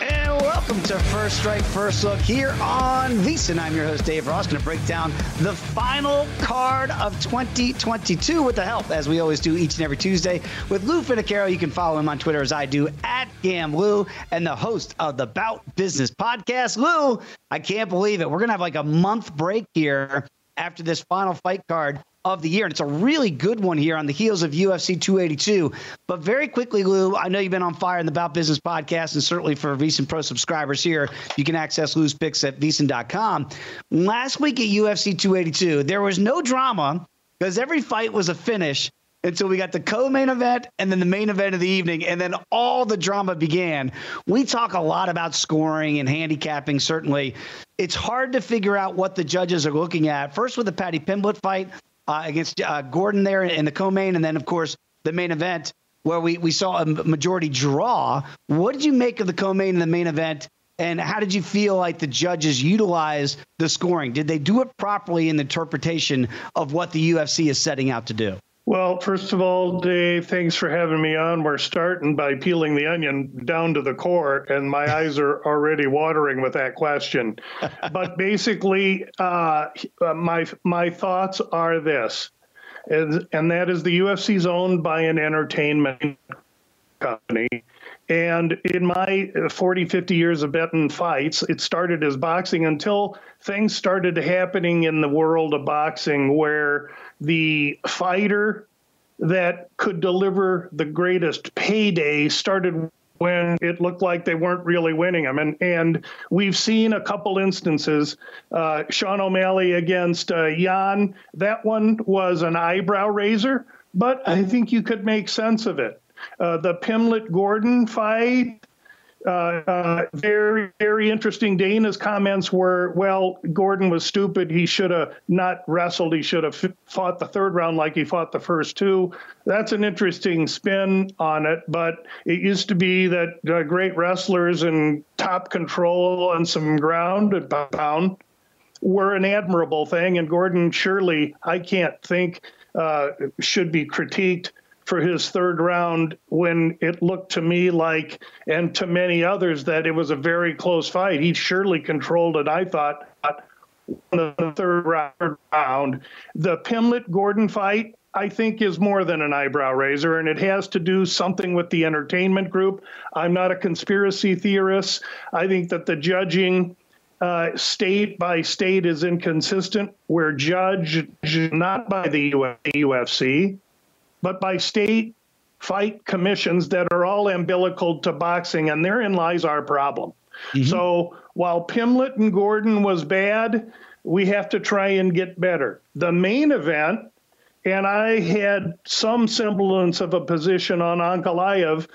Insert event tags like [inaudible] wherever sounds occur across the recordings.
And welcome to First Strike First Look here on VSiN. I'm your host, Dave Ross. Going to break down the final card of 2022 with the help, as we always do each and every Tuesday, with Lou Finocchiaro. You can follow him on Twitter as I do at GamLou and the host of the Bout Business podcast. Lou, I can't believe it. We're going to have like a month break here after this final fight card of the year. And it's a really good one here on the heels of UFC 282. But very quickly, Lou, I know you've been on fire in the Bout Business podcast, and certainly for VSiN Pro subscribers here, you can access Lou's picks at VSiN.com. Last week at UFC 282, there was no drama because every fight was a finish until we got the co-main event and then the main event of the evening and then all the drama began we talk a lot about scoring and handicapping certainly it's hard to figure out what the judges are looking at first with the Paddy Pimblett fight uh, against uh, gordon there in the co-main. And then of course the main event where we, we saw a majority draw. What did you make of the co-main and the main event? And how did you feel like the judges utilized the scoring? Did they do it properly in the interpretation of what the ufc is setting out to do well, first of all, Dave, thanks for having me on. We're starting by peeling the onion down to the core, and my [laughs] eyes are already watering with that question. but basically, uh, my my thoughts are this, and, and that is the UFC is owned by an entertainment company. And in my 40, 50 years of betting fights, it started as boxing until things started happening in the world of boxing where the fighter that could deliver the greatest payday started when it looked like they weren't really winning them. And and we've seen a couple instances. Uh, Sean O'Malley against uh, Yan, that one was an eyebrow raiser, but I think you could make sense of it. Uh, the Pimblett Gordon fight, uh, uh, very, very interesting. Dana's comments were, well, Gordon was stupid. He should have not wrestled. He should have fought the third round like he fought the first two. That's an interesting spin on it. But it used to be that uh, great wrestlers and top control and some ground and pound were an admirable thing. And Gordon surely, I can't think, uh, should be critiqued for his third round when it looked to me like, and to many others, that it was a very close fight. He surely controlled it, I thought, the third round. The Pimblett Gordon fight, I think, is more than an eyebrow raiser, and it has to do something with the entertainment group. I'm not a conspiracy theorist. I think that the judging. Uh, state by state is inconsistent. We're judged not by the UFC, but by state fight commissions that are all umbilical to boxing, and therein lies our problem. Mm-hmm. So while Pimblett and Gordon was bad, we have to try and get better. The main event, and I had some semblance of a position on Ankalaev.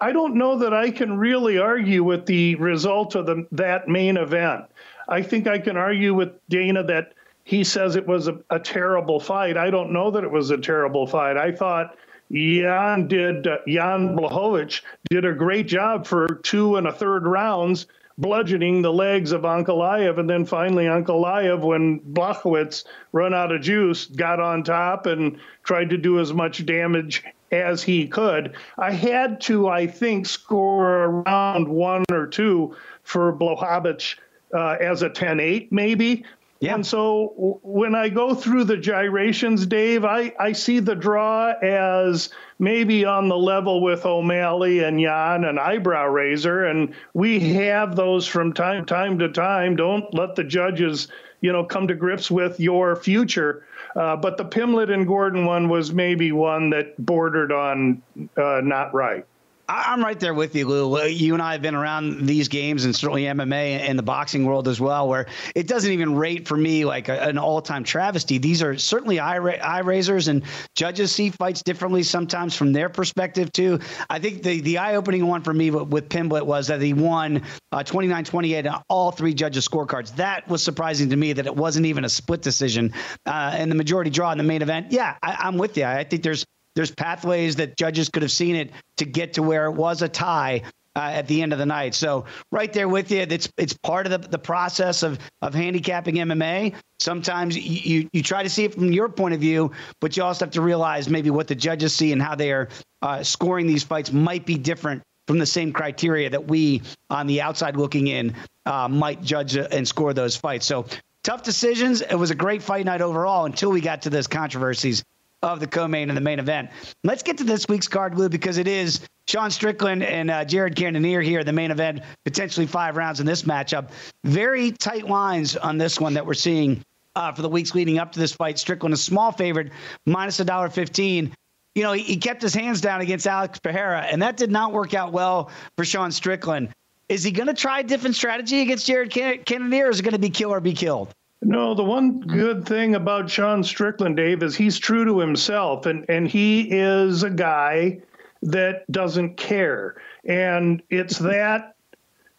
I don't know that I can really argue with the result of the, that main event. I think I can argue with Dana that he says it was a, a, terrible fight. I don't know that it was a terrible fight. I thought Jan did uh, Jan Blachowicz did a great job for two and a third rounds, bludgeoning the legs of Ankalaev, and then finally Ankalaev, when Blachowicz run out of juice, got on top and tried to do as much damage as he could. I had to, I think, score around one or two for Blachowicz. uh, as a 10-8 maybe Yeah. And so when I go through the gyrations, Dave, I, I see the draw as maybe on the level with O'Malley and Yan and Eyebrow Raiser. And we have those from time time to time. Don't let the judges, you know, come to grips with your future. Uh, but the Pimblett and Gordon one was maybe one that bordered on uh, not right. I'm right there with you, Lou. You and I have been around these games and certainly MMA and the boxing world as well, where it doesn't even rate for me like an all time travesty. These are certainly eye, eye raisers, and judges see fights differently sometimes from their perspective, too. I think the, the eye opening one for me with Pimblett was that he won uh, 29 28 on all three judges' scorecards. That was surprising to me that it wasn't even a split decision uh, and the majority draw in the main event. Yeah, I, I'm with you. I think there's there's pathways that judges could have seen it to get to where it was a tie uh, at the end of the night. So right there with you, it's it's part of the, the process of of handicapping MMA. Sometimes you, you, try to see it from your point of view, but you also have to realize maybe what the judges see and how they are uh, scoring these fights might be different from the same criteria that we on the outside looking in uh, might judge and score those fights. So tough decisions. It was a great fight night overall until we got to those controversies of the co-main and the main event. Let's get to this week's card, Lou, because it is Sean Strickland and uh, Jared Cannonier here, the main event, potentially five rounds in this matchup. Very tight lines on this one that we're seeing uh, for the weeks leading up to this fight. Strickland, a small favorite, minus a dollar fifteen. You know, he, he kept his hands down against Alex Pereira, and that did not work out well for Sean Strickland. Is he going to try a different strategy against Jared Can- Cannonier, or is it going to be kill or be killed? No, the one mm-hmm. good thing about Sean Strickland, Dave, is he's true to himself, and and he is a guy that doesn't care, and it's mm-hmm. that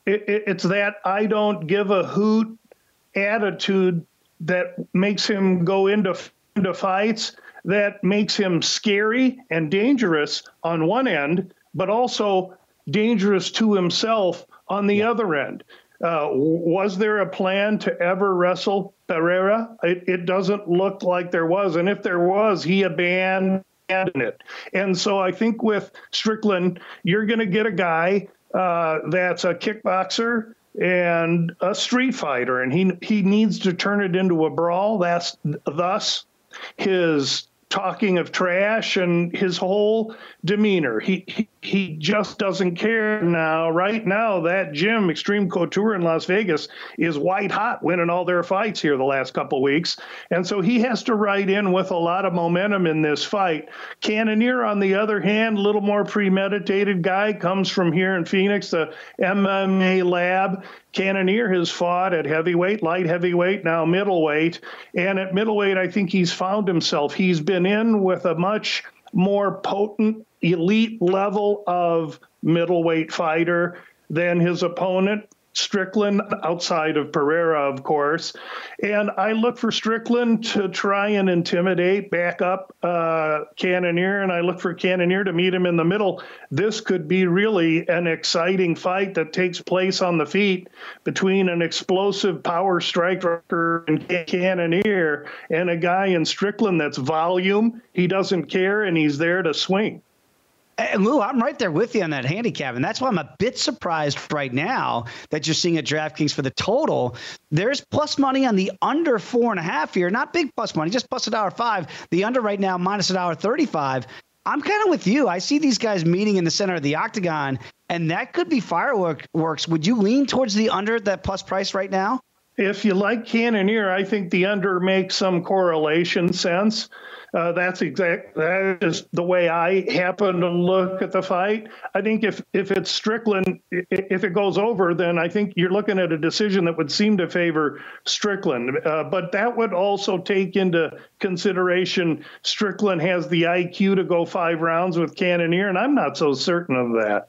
it, it's that I don't give a hoot attitude that makes him go into into fights that makes him scary and dangerous on one end, but also dangerous to himself on the other end. Uh, was there a plan to ever wrestle Pereira? It, it, doesn't look like there was. And if there was, he abandoned it. And so I think with Strickland, you're going to get a guy uh, that's a kickboxer and a street fighter, and he he needs to turn it into a brawl. That's thus his talking of trash and his whole demeanor. He, he he just doesn't care now. Right now, that gym, Extreme Couture in Las Vegas, is white hot, winning all their fights here the last couple weeks, and so he has to ride in with a lot of momentum in this fight. Cannonier, on the other hand, a little more premeditated guy, comes from here in Phoenix, the MMA lab. Cannonier has fought at heavyweight, light heavyweight, now middleweight. And at middleweight, I think he's found himself. He's been in with a much more potent, elite level of middleweight fighter than his opponent. Strickland outside of Pereira, of course. And I look for Strickland to try and intimidate, back up uh, Cannonier, and I look for Cannonier to meet him in the middle. This could be really an exciting fight that takes place on the feet between an explosive power striker and Cannonier and a guy in Strickland that's volume. He doesn't care, and he's there to swing. And Lou, I'm right there with you on that handicap. And that's why I'm a bit surprised right now that you're seeing at DraftKings for the total. There's plus money on the under four and a half here. Not big plus money, just plus a dollar five. The under right now, minus a dollar 35. I'm kind of with you. I see these guys meeting in the center of the octagon, and that could be fireworks. Would you lean towards the under at that plus price right now? If you like Cannonier, I think the under makes some correlation sense. Uh, that's exact. That is the way I happen to look at the fight. I think if if it's Strickland, if it goes over, then I think you're looking at a decision that would seem to favor Strickland. Uh, but that would also take into consideration Strickland has the IQ to go five rounds with Cannonier, and I'm not so certain of that.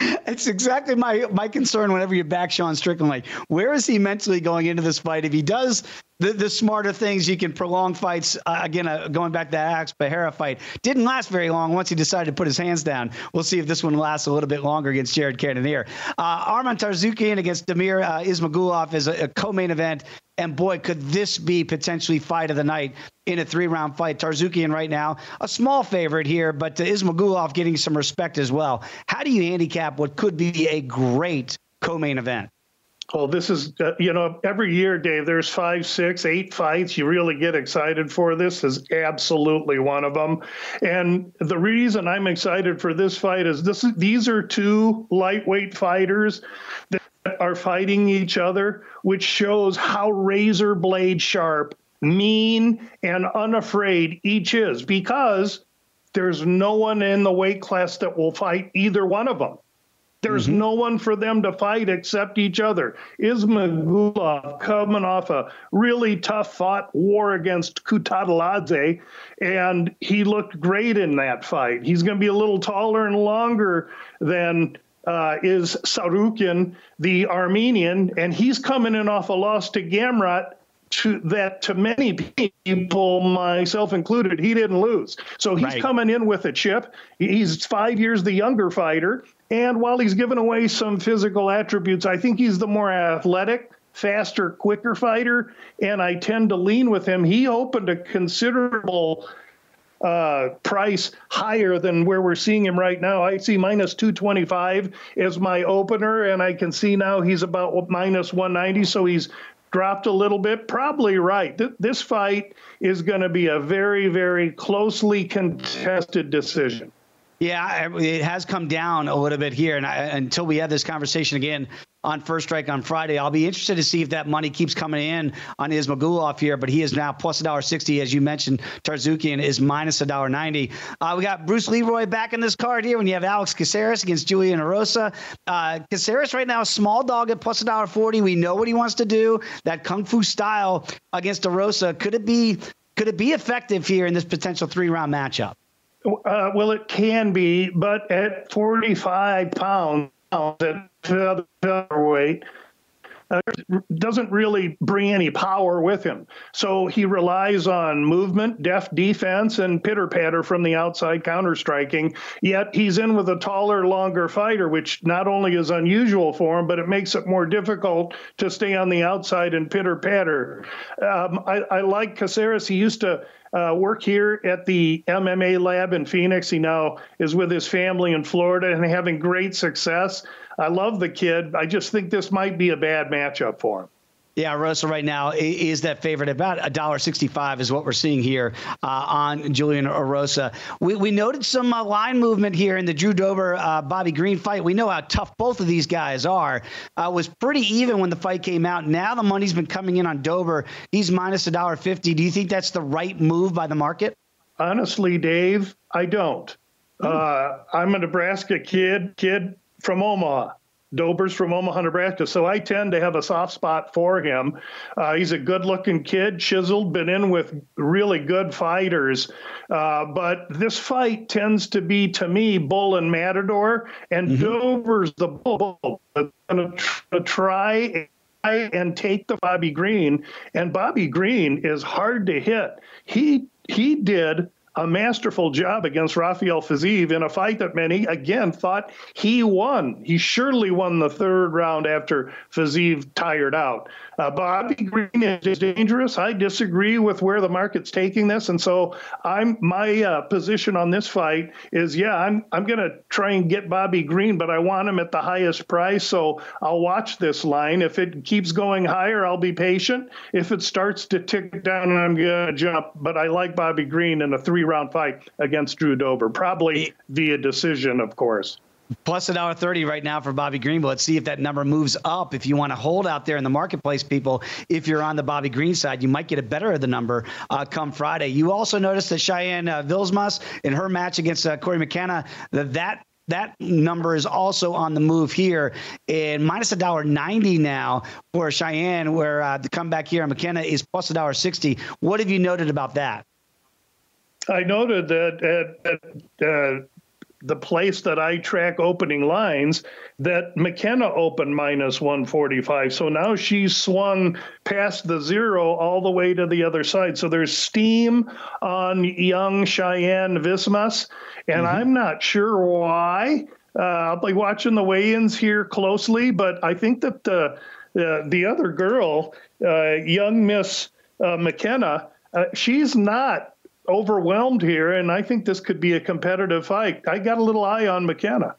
[laughs] it's exactly my my concern whenever you back Sean Strickland. Like, where is he mentally going into this fight? If he does the, the smarter things, you can prolong fights. Uh, again, uh, going back to that Alex Pereira fight, didn't last very long once he decided to put his hands down. We'll see if this one lasts a little bit longer against Jared Cannonier. Uh, Arman Tsarukyan against Damir uh, Ismagulov is a, a co-main event. And boy, could this be potentially fight of the night in a three-round fight. Tsarukyan right now, a small favorite here, but uh, Ismagulov getting some respect as well. How do you handicap what could be a great co-main event? Oh, this is, uh, you know, every year, Dave, there's five, six, eight fights. You really get excited for this is absolutely one of them. And the reason I'm excited for this fight is this these are two lightweight fighters that are fighting each other, which shows how razor blade sharp, mean, and unafraid each is because there's no one in the weight class that will fight either one of them. There's mm-hmm. no one for them to fight except each other. Ismagulov coming off a really tough fought war against Kutateladze, and he looked great in that fight. He's going to be a little taller and longer than uh, is Tsarukyan, the Armenian, and he's coming in off a loss to Gamrot. to that to many people, myself included, he didn't lose. So he's right. coming in with a chip. He's five years the younger fighter. And while he's given away some physical attributes, I think he's the more athletic, faster, quicker fighter. And I tend to lean with him. He opened a considerable uh, price higher than where we're seeing him right now. I see minus 225 as my opener, and I can see now he's about minus 190. So he's dropped a little bit. Probably right. This fight is going to be a very, very closely contested decision. Yeah, it has come down a little bit here, and I, until we have this conversation again on First Strike on Friday, I'll be interested to see if that money keeps coming in on Ismagulov here. But he is now plus a dollar sixty, as you mentioned. Tsarukyan is minus a dollar ninety. Uh, we got Bruce Leroy back in this card here when you have Alex Caceres against Julian Erosa. Uh, Caceres right now, small dog at plus a dollar forty. We know what he wants to do. That kung fu style against Erosa. Could it be? Could it be effective here in this potential three round matchup? Uh, well, it can be, but at 45 pounds at featherweight, uh, doesn't really bring any power with him. So he relies on movement, deft defense, and pitter patter from the outside counter striking. Yet he's in with a taller, longer fighter, which not only is unusual for him, but it makes it more difficult to stay on the outside and pitter patter. Um, I, I like Caceres. He used to uh, work here at the MMA lab in Phoenix. He now is with his family in Florida and having great success. I love the kid. I just think this might be a bad matchup for him. Yeah, Russell right now is that favorite. About a dollar sixty-five is what we're seeing here uh, on Julian Erosa. We, we noted some uh, line movement here in the Drew Dober uh, Bobby Green fight. We know how tough both of these guys are. Uh, was pretty even when the fight came out. Now the money's been coming in on Dober. He's minus a dollar fifty. Do you think that's the right move by the market? Honestly, Dave, I don't. Hmm. Uh, I'm a Nebraska kid, kid from Omaha. Dober's from Omaha, Nebraska. So I tend to have a soft spot for him. Uh, he's a good looking kid, chiseled, been in with really good fighters. Uh, but this fight tends to be, to me, Bull and Matador, and mm-hmm. Dober's the Bull. Going to try and take the Bobby Green. And Bobby Green is hard to hit. He he did a masterful job against Rafael Fiziev in a fight that many, again, thought he won. He surely won the third round after Fiziev tired out. Uh, Bobby Green is dangerous. I disagree with where the market's taking this, and so I'm my uh, position on this fight is yeah, I'm I'm going to try and get Bobby Green, but I want him at the highest price, so I'll watch this line. If it keeps going higher, I'll be patient. If it starts to tick down, I'm going to jump. But I like Bobby Green in a three-round fight against Drew Dober, probably via decision, of course plus a dollar thirty right now for Bobby Green. But let's see if that number moves up. If you want to hold out there in the marketplace, people, if you're on the Bobby Green side, you might get a better of the number uh, come Friday. You also noticed that Cheyanne uh, Vlismas in her match against uh, Cory McKenna that that that number is also on the move here and minus a dollar 90 now for Cheyanne where uh, the comeback here on McKenna is plus a dollar 60 what have you noted about that I noted that at, uh, the place that I track opening lines that McKenna opened minus 145. So now she's swung past the zero all the way to the other side. So there's steam on young Cheyanne Vlismas, and mm-hmm. I'm not sure why. Uh, I'll be watching the weigh-ins here closely, but I think that the uh, the other girl, uh, young Miss uh, McKenna, uh, she's not overwhelmed here, and I think this could be a competitive fight. I got a little eye on McKenna.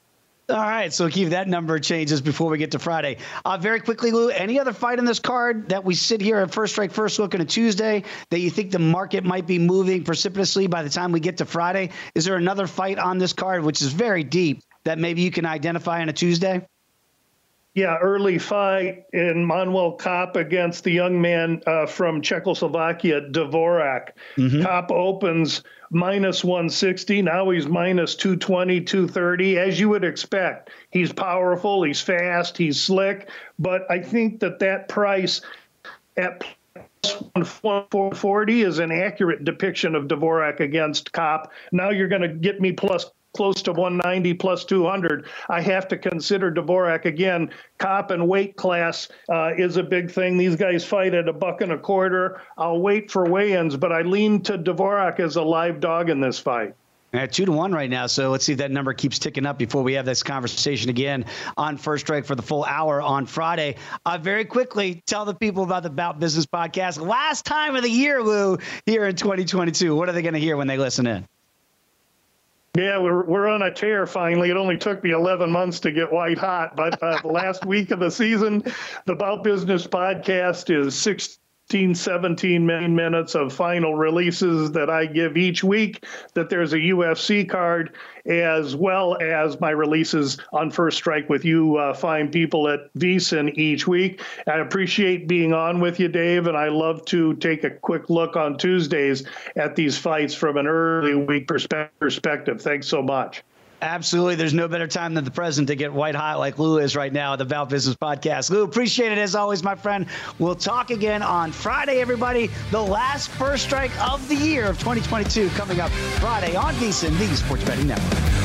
All right, so keep that number changes before we get to Friday. Uh, very quickly, Lou, any other fight in this card that we sit here at First Strike First Look on a Tuesday that you think the market might be moving precipitously by the time we get to Friday? Is there another fight on this card, which is very deep, that maybe you can identify on a Tuesday? Yeah, early fight in Manuel Kape against the young man uh, from Czechoslovakia, Dvorak. Mm-hmm. Kape opens minus 160. Now he's minus 220, 230, as you would expect. He's powerful, he's fast, he's slick. But I think that that price at 140 is an accurate depiction of Dvorak against Kape. Now you're going to get me plus close to 190 plus 200. I have to consider Dvorak again. Kape and weight class uh, is a big thing. These guys fight at a buck and a quarter. I'll wait for weigh-ins, but I lean to Dvorak as a live dog in this fight. At two to one right now. So let's see if that number keeps ticking up before we have this conversation again on First Strike for the full hour on Friday. Uh, very quickly, tell the people about the Bout Business podcast. Last time of the year, Lou, here in 2022. What are they going to hear when they listen in? Yeah, we're we're on a tear finally. It only took me 11 months to get white hot, but uh, the last week of the season, the Bout Business podcast is 16, 17 minutes of final releases that I give each week. That there's a UFC card as well as my releases on First Strike with you uh, fine people at VSiN each week. I appreciate being on with you, Dave, and I love to take a quick look on Tuesdays at these fights from an early week perspective. Thanks so much. Absolutely. There's no better time than the present to get white hot like Lou is right now at the Bout Business Podcast. Lou, appreciate it as always, my friend. We'll talk again on Friday, everybody. The last first strike of the year of 2022 coming up Friday on VSiN, the Sports Betting Network.